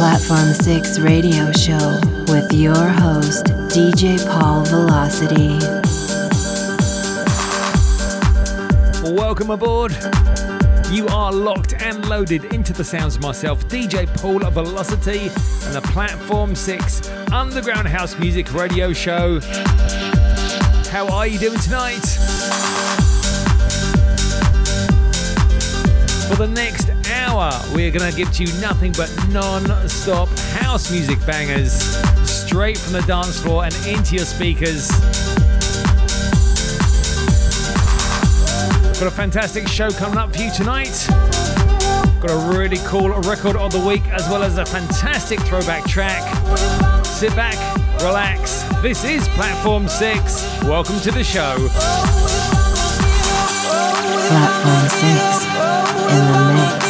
Platform 6 radio show with your host, DJ Paul Velocity. Welcome aboard. You are locked and loaded into the sounds of myself, DJ Paul Velocity, and the Platform 6 Underground House Music Radio Show. How are you doing tonight? For the next hour, we're going to give to you nothing but non stop house music bangers straight from the dance floor and into your speakers. Got a fantastic show coming up for you tonight. Got a really cool record of the week as well as a fantastic throwback track. Sit back, relax. This is Platform 6. Welcome to the show. Platform 6 in the mix.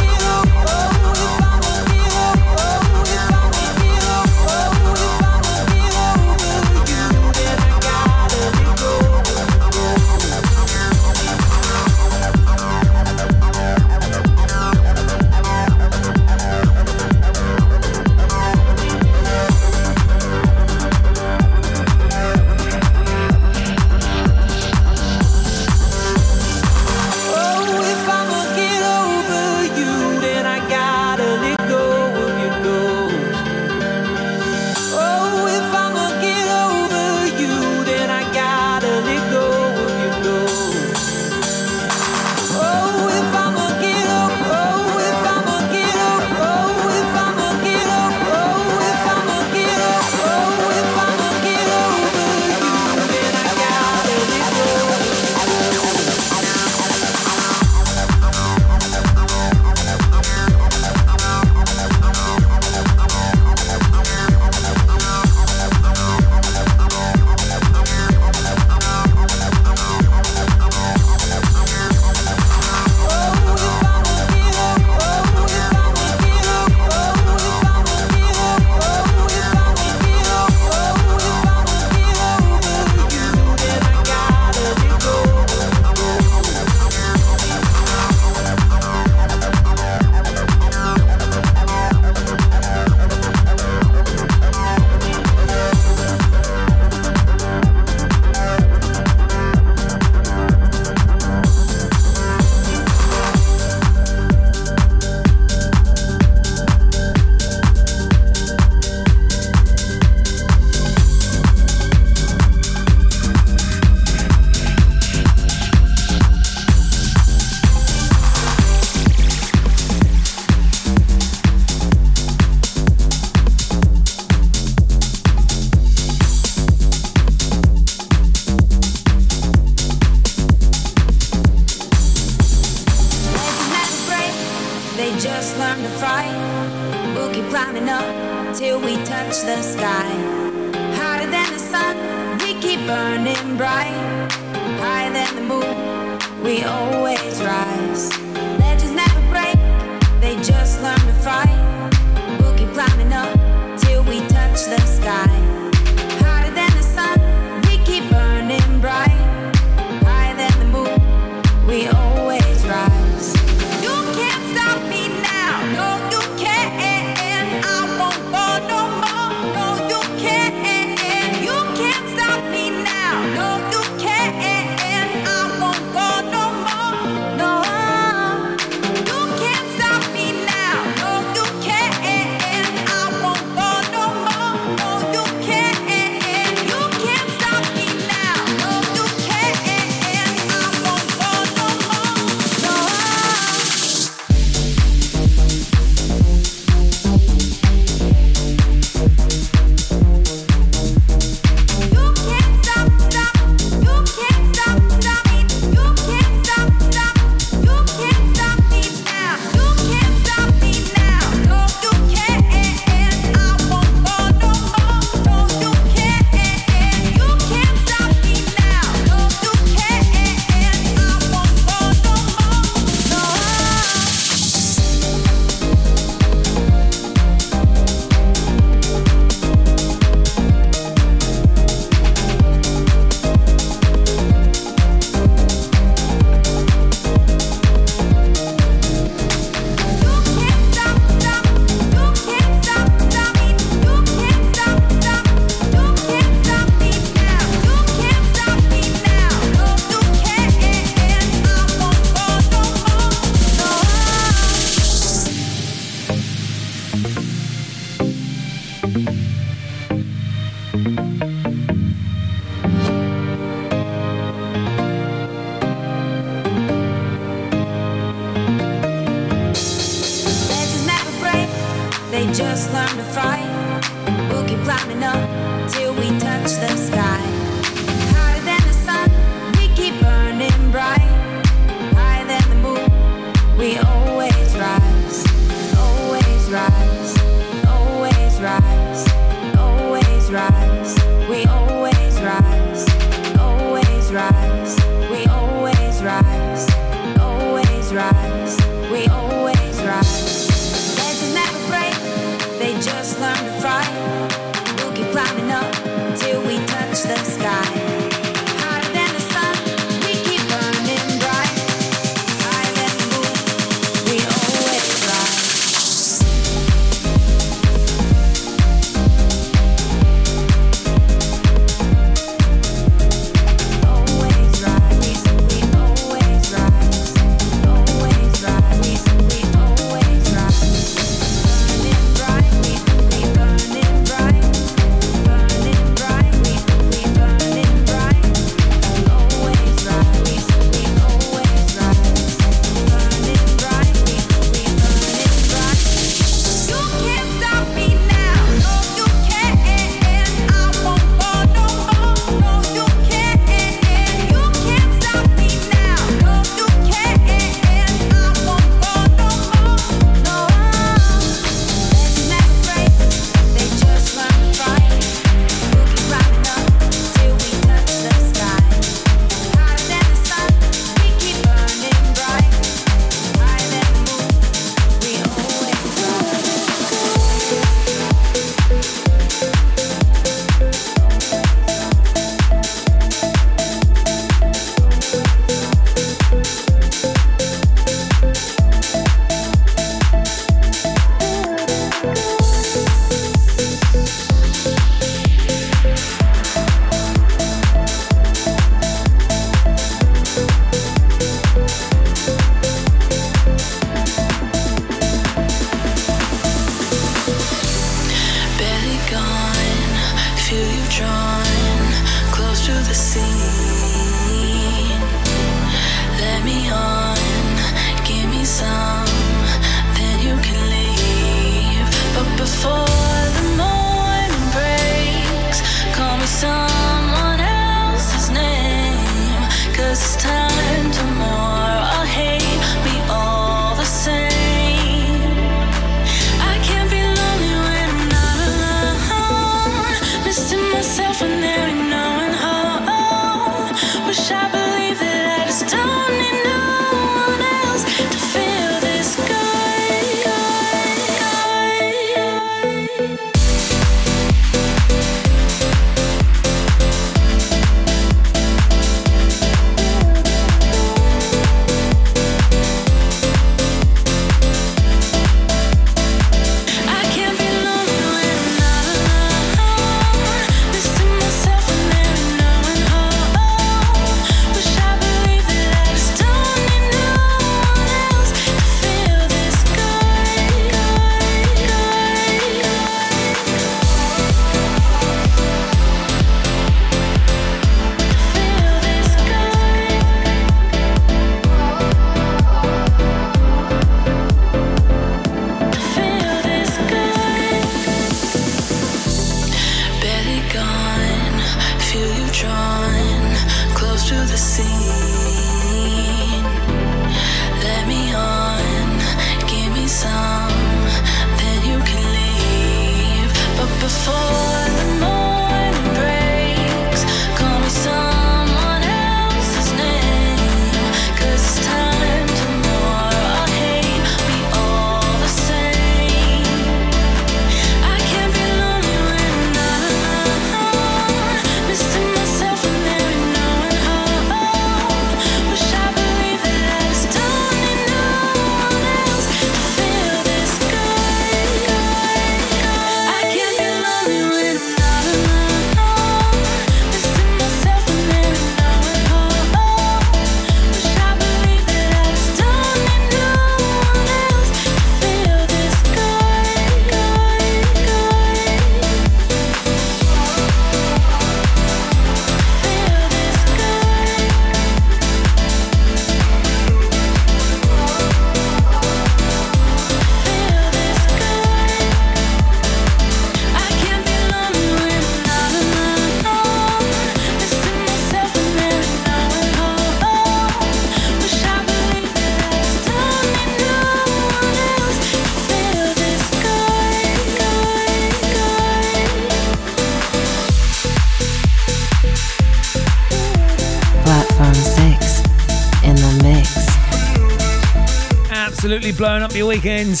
Blowing up your weekends.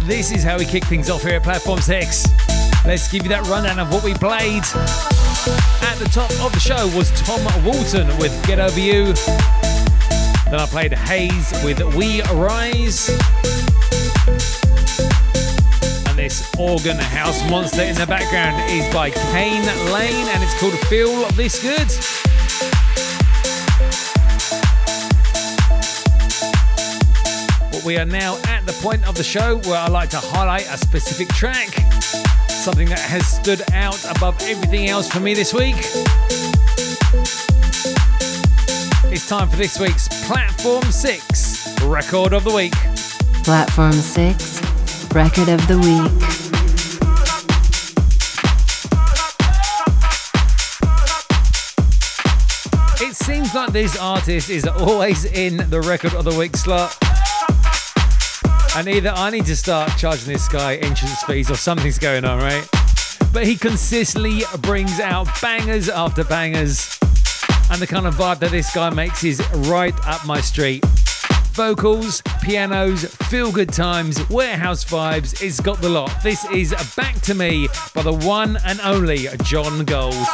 This is how we kick things off here at Platform 6. Let's give you that rundown of what we played. At the top of the show was Tom Walton with Get Over You. Then I played Haze with We Rise. And this organ house monster in the background is by Kane Lane and it's called Feel This Good. We are now at the point of the show where I like to highlight a specific track, something that has stood out above everything else for me this week. It's time for this week's Platform 6 Record of the Week. Platform 6 Record of the Week. It seems like this artist is always in the record of the week slot. And either I need to start charging this guy entrance fees or something's going on, right? But he consistently brings out bangers after bangers. And the kind of vibe that this guy makes is right up my street. Vocals, pianos, feel good times, warehouse vibes, it's got the lot. This is Back to Me by the one and only John Gold.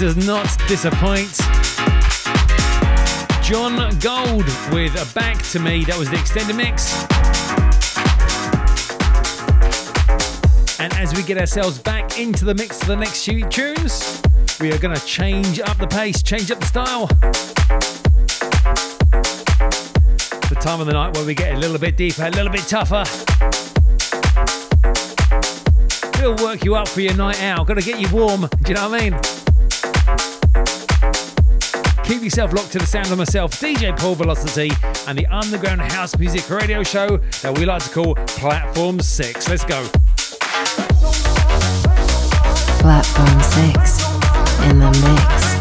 Does not disappoint. John Gold with a Back to Me. That was the extended mix. And as we get ourselves back into the mix of the next few tunes, we are going to change up the pace, change up the style. The time of the night where we get a little bit deeper, a little bit tougher. We'll work you up for your night out. Got to get you warm. Do you know what I mean? Keep yourself locked to the sound of myself, DJ Paul Velocity, and the underground house music radio show that we like to call Platform 6. Let's go. Platform 6 in the mix.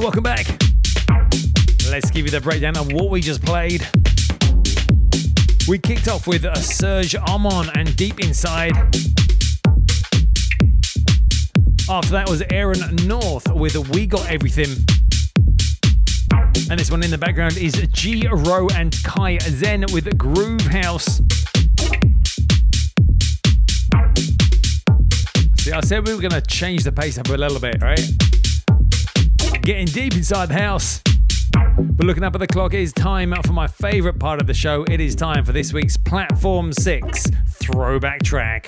Welcome back. Let's give you the breakdown of what we just played. We kicked off with a Serge Amon and Deep Inside. After that was Aaron North with We Got Everything. And this one in the background is G Row and Kai Zen with Groove House. See, I said we were going to change the pace up a little bit, right? Getting deep inside the house. But looking up at the clock, it is time for my favourite part of the show. It is time for this week's Platform 6 throwback track.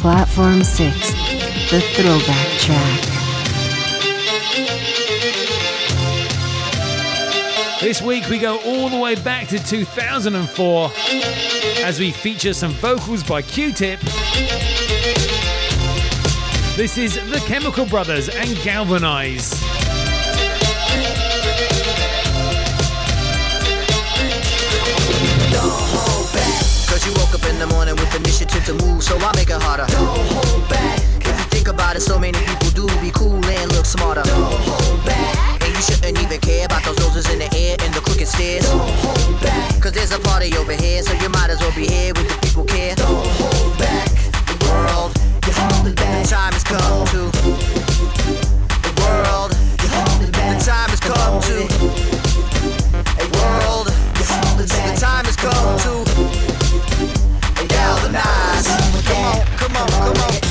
Platform 6, the throwback track. This week we go all the way back to 2004 as we feature some vocals by Q Tip. This is The Chemical Brothers and Galvanize. In the morning with initiative to move, so I make it harder. Don't hold back. If you think about it, so many people do be cool and look smarter. Don't hold back. And you shouldn't even care about those noses in the air and the crooked stairs. Don't hold back. Cause there's a party over here, so you might as well be here with the people care. Don't hold back. The world the time has come to. The world. The time has come to. A world. The time has come to. Galvanize. Come on, come on, come on.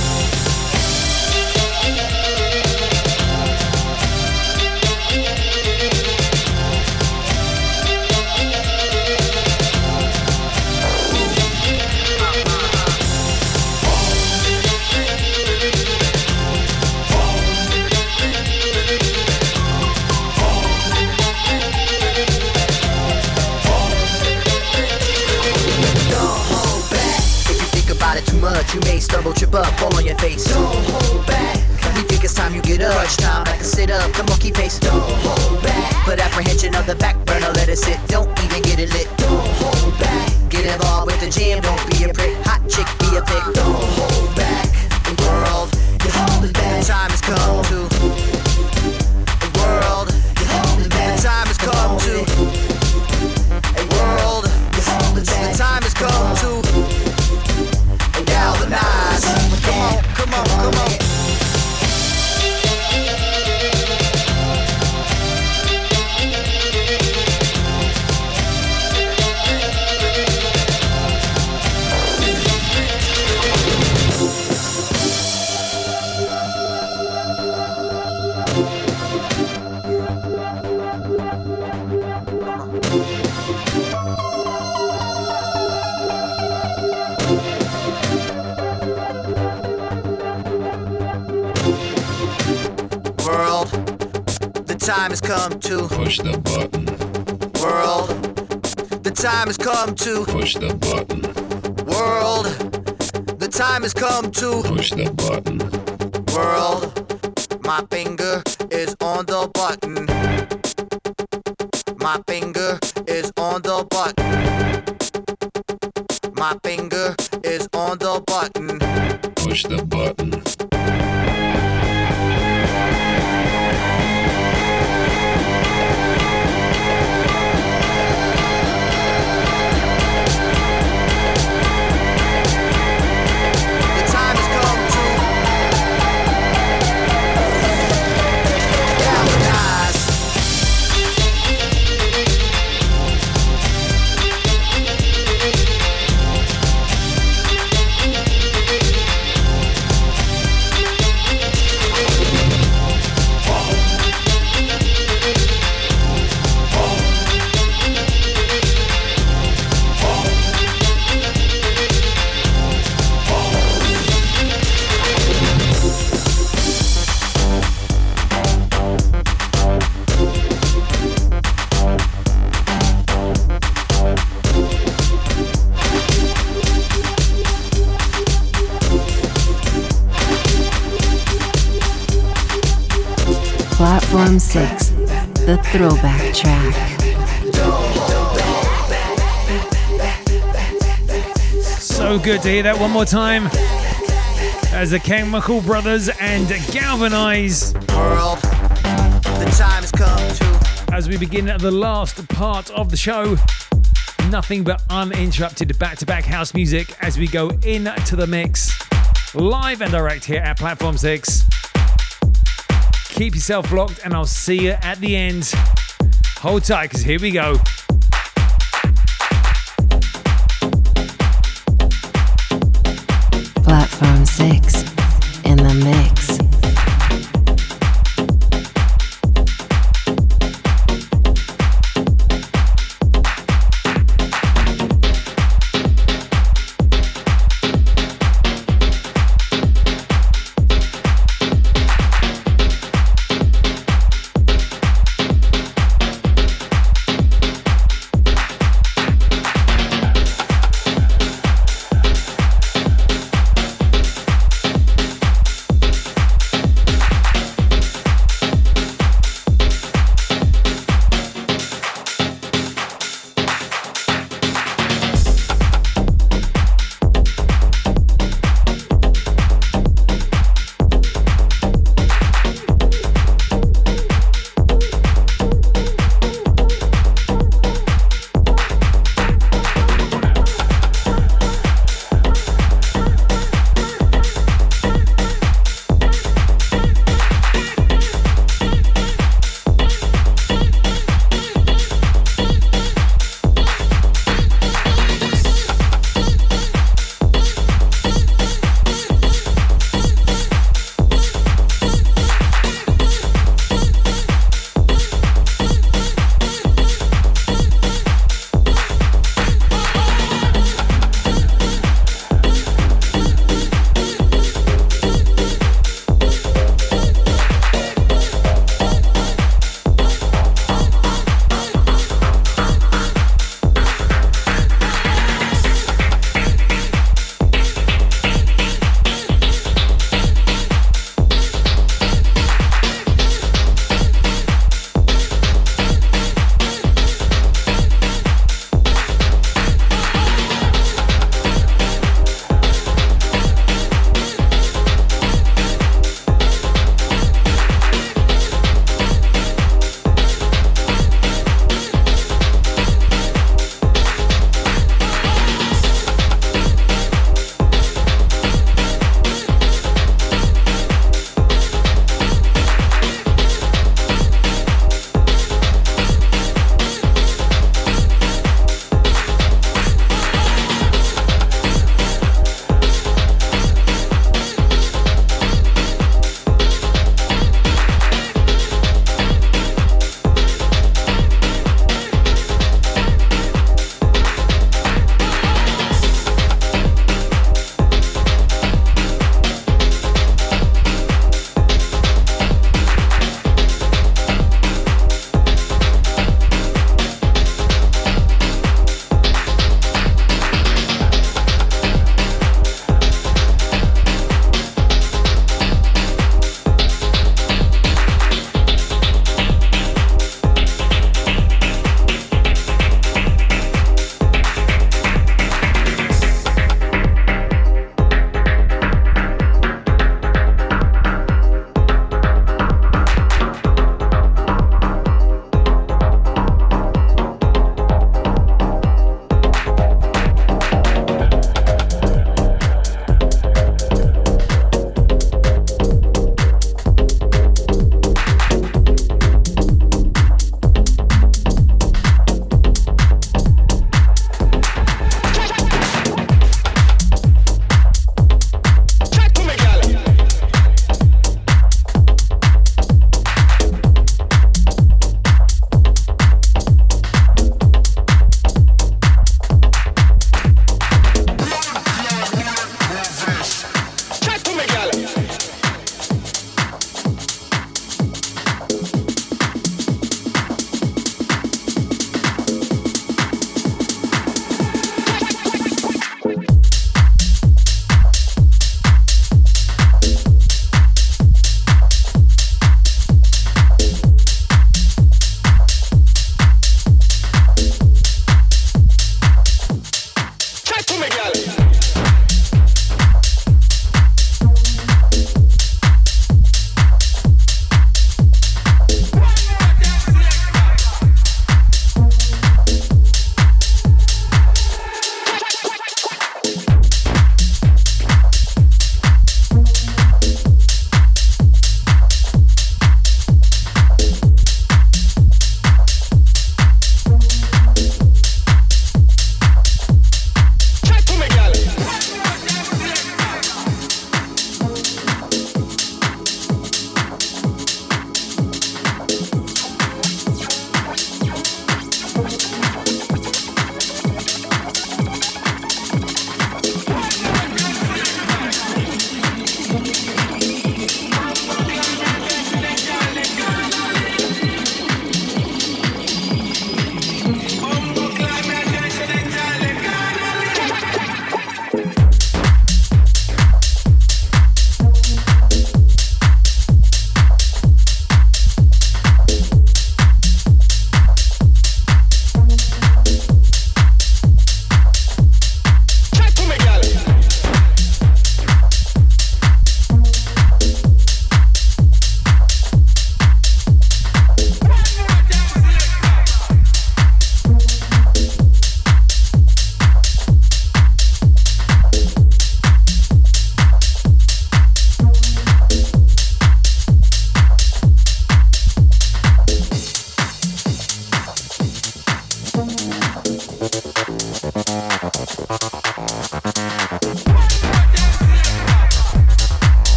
You may stumble, trip up, fall on your face. Don't hold back. We think it's time you get up. Crunch time, like a sit up, the monkey pace. Don't hold back. Put apprehension on the back burner, let it sit. Don't even get it lit. Don't hold back. Get involved with the jam, don't be a prick. Hot chick, be a pick. Don't hold back. The world, you're holding back. The Time has come to. The world, you're holding back. The time has come to. To push the button. World, the time has come to push the button. Platform 6, the throwback track. So good to hear that one more time. as the Chemical Brothers and Galvanize. World, the time has come to. As we begin the last part of the show, nothing but uninterrupted back to back house music as we go into the mix. Live and direct here at Platform 6. Keep yourself locked, and I'll see you at the end. Hold tight, because here we go. Platform 6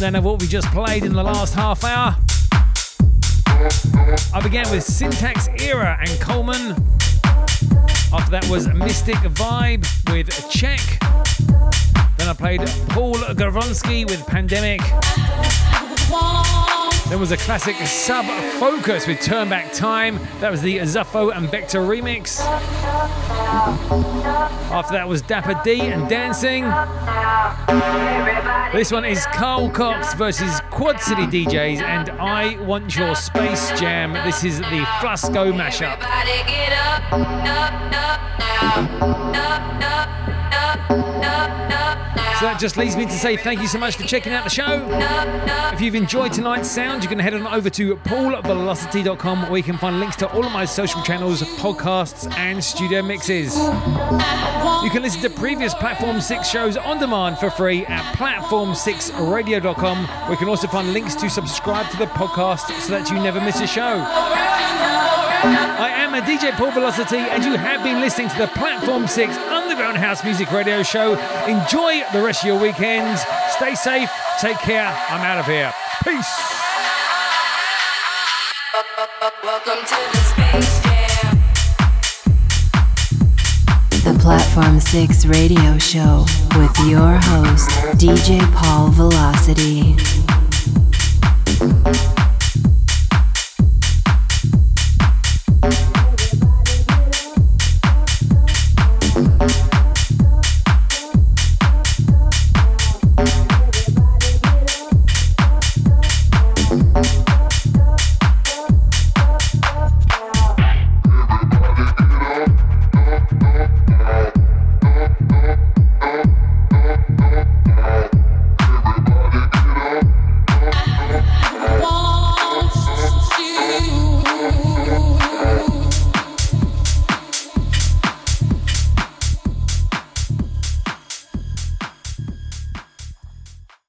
rundown of what we just played in the last half hour. I began with Syntax Era and Coleman. After that was Mystic Vibe with Check. Then I played Paul Gavronski with Pandemic. There was a classic Sub Focus with Turn Back Time. That was the Zuffo and Vector remix. After that was Dapper D and Dancing. This one is Carl Cox versus Quad City DJs and I Want Your Space Jam. This is the Flasco mashup. So that just leaves me to say thank you so much for checking out the show. If you've enjoyed tonight's sound, you can head on over to paulvelocity.com where you can find links to all of my social channels, podcasts, and studio mixes. You can listen to previous Platform 6 shows on demand for free at platform6radio.com where you can also find links to subscribe to the podcast so that you never miss a show. I am a DJ Paul Velocity, and you have been listening to the Platform 6 Underground House Music Radio Show. Enjoy the rest of your weekends. Stay safe. Take care. I'm out of here. Peace. Welcome to the Space Jam. The Platform 6 radio show with your host, DJ Paul Velocity.